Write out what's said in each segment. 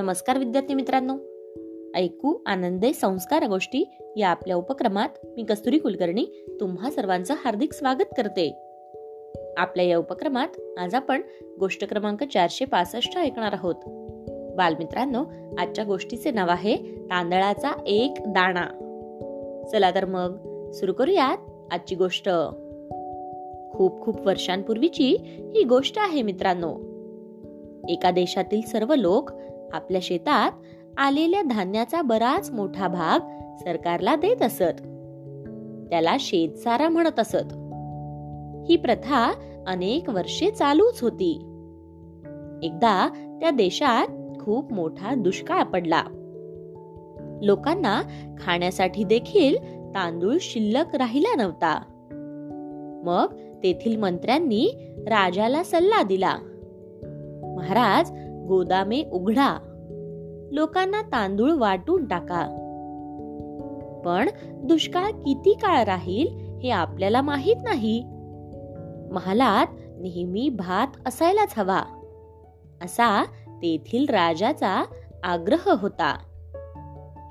नमस्कार विद्यार्थी मित्रांनो. ऐकू आनंदे संस्कार गोष्टी या आपल्या उपक्रमात मी कस्तुरी कुलकर्णी तुम्हा सर्वांचं हार्दिक स्वागत करते. आपल्या या उपक्रमात आज आपण गोष्ट क्रमांक चारशे पासष्ट ऐकणार आहोत. बालमित्रांनो आजच्या गोष्टीचे नाव आहे तांदळाचा एक दाणा. चला तर मग सुरू करूयात आजची गोष्ट. खूप खूप वर्षांपूर्वीची ही गोष्ट आहे मित्रांनो. एका देशातील सर्व लोक आपल्या शेतात आलेल्या धान्याचा बराच मोठा भाग सरकारला देत असत. त्याला शेतसारा म्हणत असत. ही प्रथा अनेक वर्षे चालूच होती. एकदा त्या देशात खूप मोठा दुष्काळ पडला. लोकांना खाण्यासाठी देखील तांदूळ शिल्लक राहिला नव्हता. मग तेथील मंत्र्यांनी राजाला सल्ला दिला. महाराज गोदामे उघडा. लोकांना तांदूळ वाटून टाका. पण दुष्काळ किती काळ राहील हे आपल्याला माहीत नाही. महालात नेहमी भात असायलाच हवा. असा तेथील राजाचा आग्रह होता.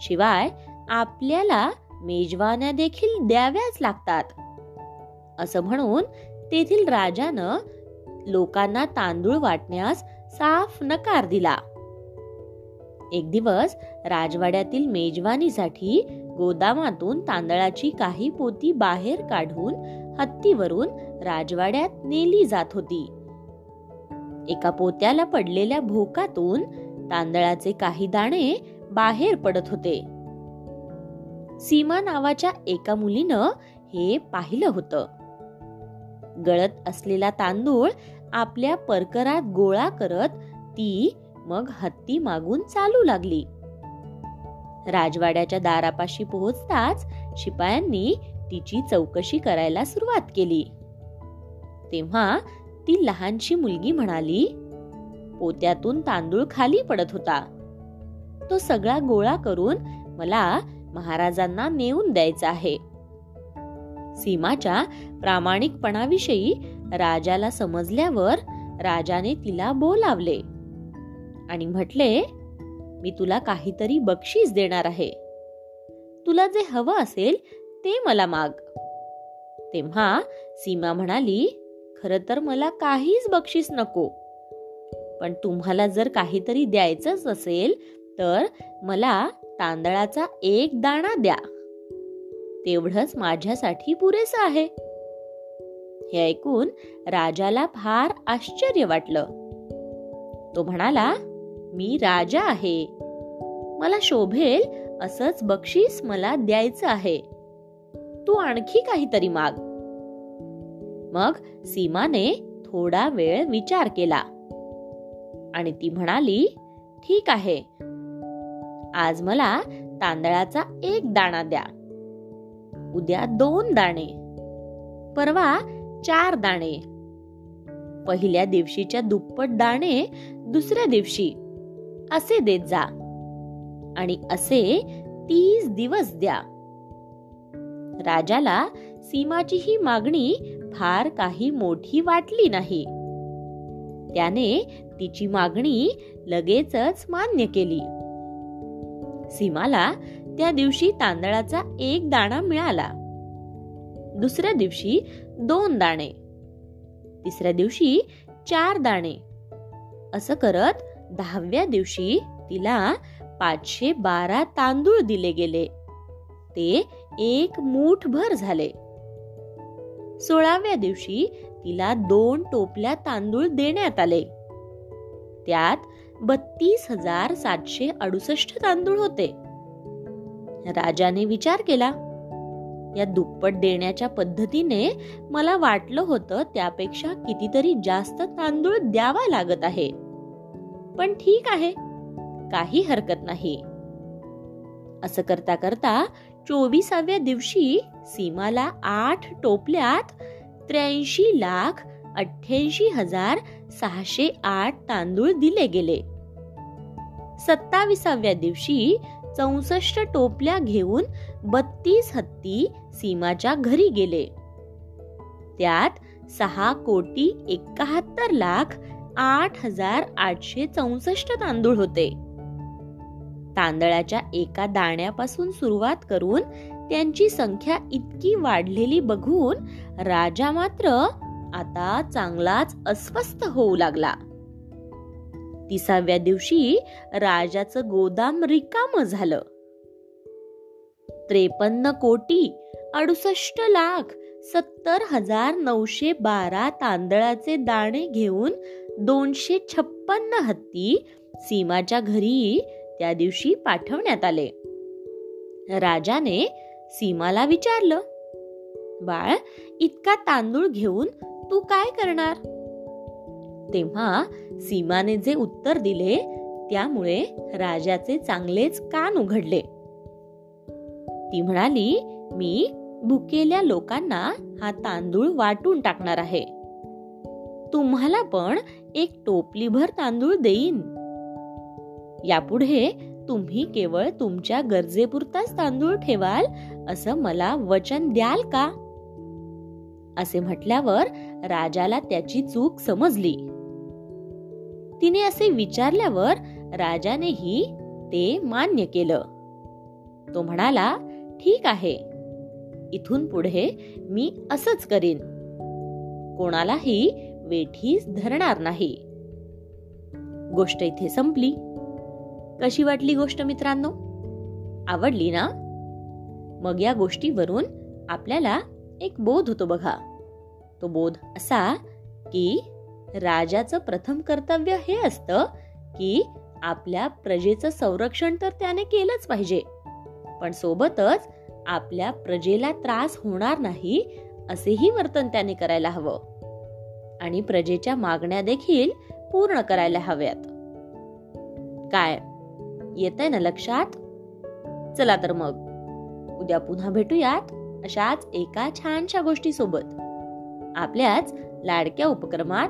शिवाय आपल्याला मेजवान्या देखील द्याव्याच लागतात. असं म्हणून तेथील राजानं लोकांना तांदूळ वाटण्यास साफ नकार दिला. एक दिवस राजवाड्यातील मेजवानीसाठी गोदामातून तांदळाची काही पोती बाहेर काढून हत्तीवरून राजवाड्यात नेली जात होती. एका पोत्याला पडलेल्या भोकातून तांदळाचे काही दाणे बाहेर पडत होते. सीमा नावाच्या एका मुलीनं हे पाहिलं होतं. गळत असलेला तांदूळ आपल्या परकरात गोळा करत ती मग हत्ती मागून चालू लागली. राजवाड्याच्या दारापाशी पोहोचताच शिपायांनी तिची चौकशी करायला सुरुवात केली. तेव्हा ती लहानशी मुलगी म्हणाली पोत्यातून तांदूळ खाली पडत होता. तो सगळा गोळा करून मला महाराजांना नेऊन द्यायचा आहे. सीमाच्या प्रामाणिकपणाविषयी राजाला समजल्यावर राजाने तिला बोलावले. आणि म्हटले मी तुला काहीतरी बक्षीस देणार आहे. तुला जे हवं असेल ते मला माग. तेव्हा सीमा म्हणाली खर तर मला काहीच बक्षीस नको. पण तुम्हाला जर काहीतरी द्यायचंच असेल तर मला तांदळाचा एक दाणा द्या. तेवढंच माझ्यासाठी पुरेसं आहे. हे ऐकून राजाला फार आश्चर्य वाटलं. तो म्हणाला मी राजा आहे. मला शोभेल असंच बक्षीस मला द्यायचं आहे. तू आणखी काहीतरी माग. मग सीमाने थोडा वेळ विचार केला. आणि ती म्हणाली ठीक आहे. आज मला तांदळाचा एक दाणा द्या. उद्या दोन दाणे. परवा चार दाणे. पहिल्या दिवशीच्या दुप्पट दाणे दुसऱ्या दिवशी. असे देत जा. आणि असे तीस दिवस द्या. राजाला सीमाची ही मागणी फार काही मोठी वाटली नाही. त्याने तिची मागणी लगेचच मान्य केली. सीमाला त्या दिवशी तांदळाचा एक दाणा मिळाला. दुसऱ्या दिवशी दोन दाणे. तिसऱ्या दिवशी चार दाणे. असं करत दहाव्या दिवशी तिला पाचशे बारा तांदूळ दिले गेले. ते एक मूठ भर झाले. सोळाव्या दिवशी तिला दोन टोपल्या तांदूळ देण्यात आले. त्यात बत्तीस हजार सातशे अडुसष्ट तांदूळ होते. राजाने विचार केला या दुप्पट देण्याच्या पद्धतीने मला वाटलं होतं त्यापेक्षा कितीतरी जास्त तांदूळ द्यावा लागत आहे. पण ठीक आहे. काही हरकत नाही. असं करता करता चोवीसाव्या दिवशी सीमाला आठ टोपल्यात त्र्याऐंशी लाख अठ्ठ्याऐंशी हजार सहाशे आठ तांदूळ दिले गेले. सत्ताविसाव्या दिवशी चौसष्ट टोपल्या घेऊन बत्तीस हत्ती सीमाच्या घरी गेले. त्यात सहा कोटी एकाहत्तर लाख आठ हजार आठशे चौसष्ट तांदूळ होते. तांदळाच्या एका दाण्यापासून सुरुवात करून त्यांची संख्या इतकी वाढलेली बघून राजा मात्र आता चांगलाच अस्वस्थ होऊ लागला. तिसाव्या दिवशी राजाचं गोदाम रिकाम झालं. त्रेपन्न कोटी अडुसष्ट लाख सत्तर हजार नऊशे बारा तांदळाचे दाणे घेऊन दोनशे छप्पन्न हत्ती सीमाच्या घरी त्या दिवशी पाठवण्यात आले. राजाने सीमाला विचारलं बाळ इतका तांदूळ घेऊन तू काय करणार? तेव्हा सीमाने जे उत्तर दिले त्यामुळे राजाचे चांगलेच कान उघडले. ती म्हणाली मी भुकेल्या लोकांना हा तांदूळ वाटून टाकणार आहे. तुम्हाला पण एक टोपलीभर तांदूळ देईन. यापुढे तुम्ही केवळ तुमच्या गरजेपुरताच तांदूळ ठेवाल असं मला वचन द्याल का? असे म्हटल्यावर राजाला त्याची चूक समजली. तिने असे विचारल्यावर राजानेही ते मान्य केलं. तो म्हणाला ठीक आहे. इथून पुढे मी असंच करीन. कोणालाही वेठीस धरणार नाही. गोष्ट इथे संपली. कशी वाटली गोष्ट मित्रांनो? आवडली ना? मग या गोष्टीवरून आपल्याला एक बोध होतो बघा. तो बोध असा की राजाचं प्रथम कर्तव्य हे असतं की आपल्या प्रजेचं संरक्षण तर त्याने केलंच पाहिजे. पण सोबतच आपल्या प्रजेला त्रास होणार नाही असेही वर्तन त्याने करायला हवं. आणि प्रजेच्या मागण्या देखील पूर्ण करायला हव्यात. काय? येत आहे ना लक्षात? चला तर मग. उद्या पुन्हा भेटूयात अशाच एका छानशा गोष्टी सोबत आपल्याच लाडक्या उपक्रमात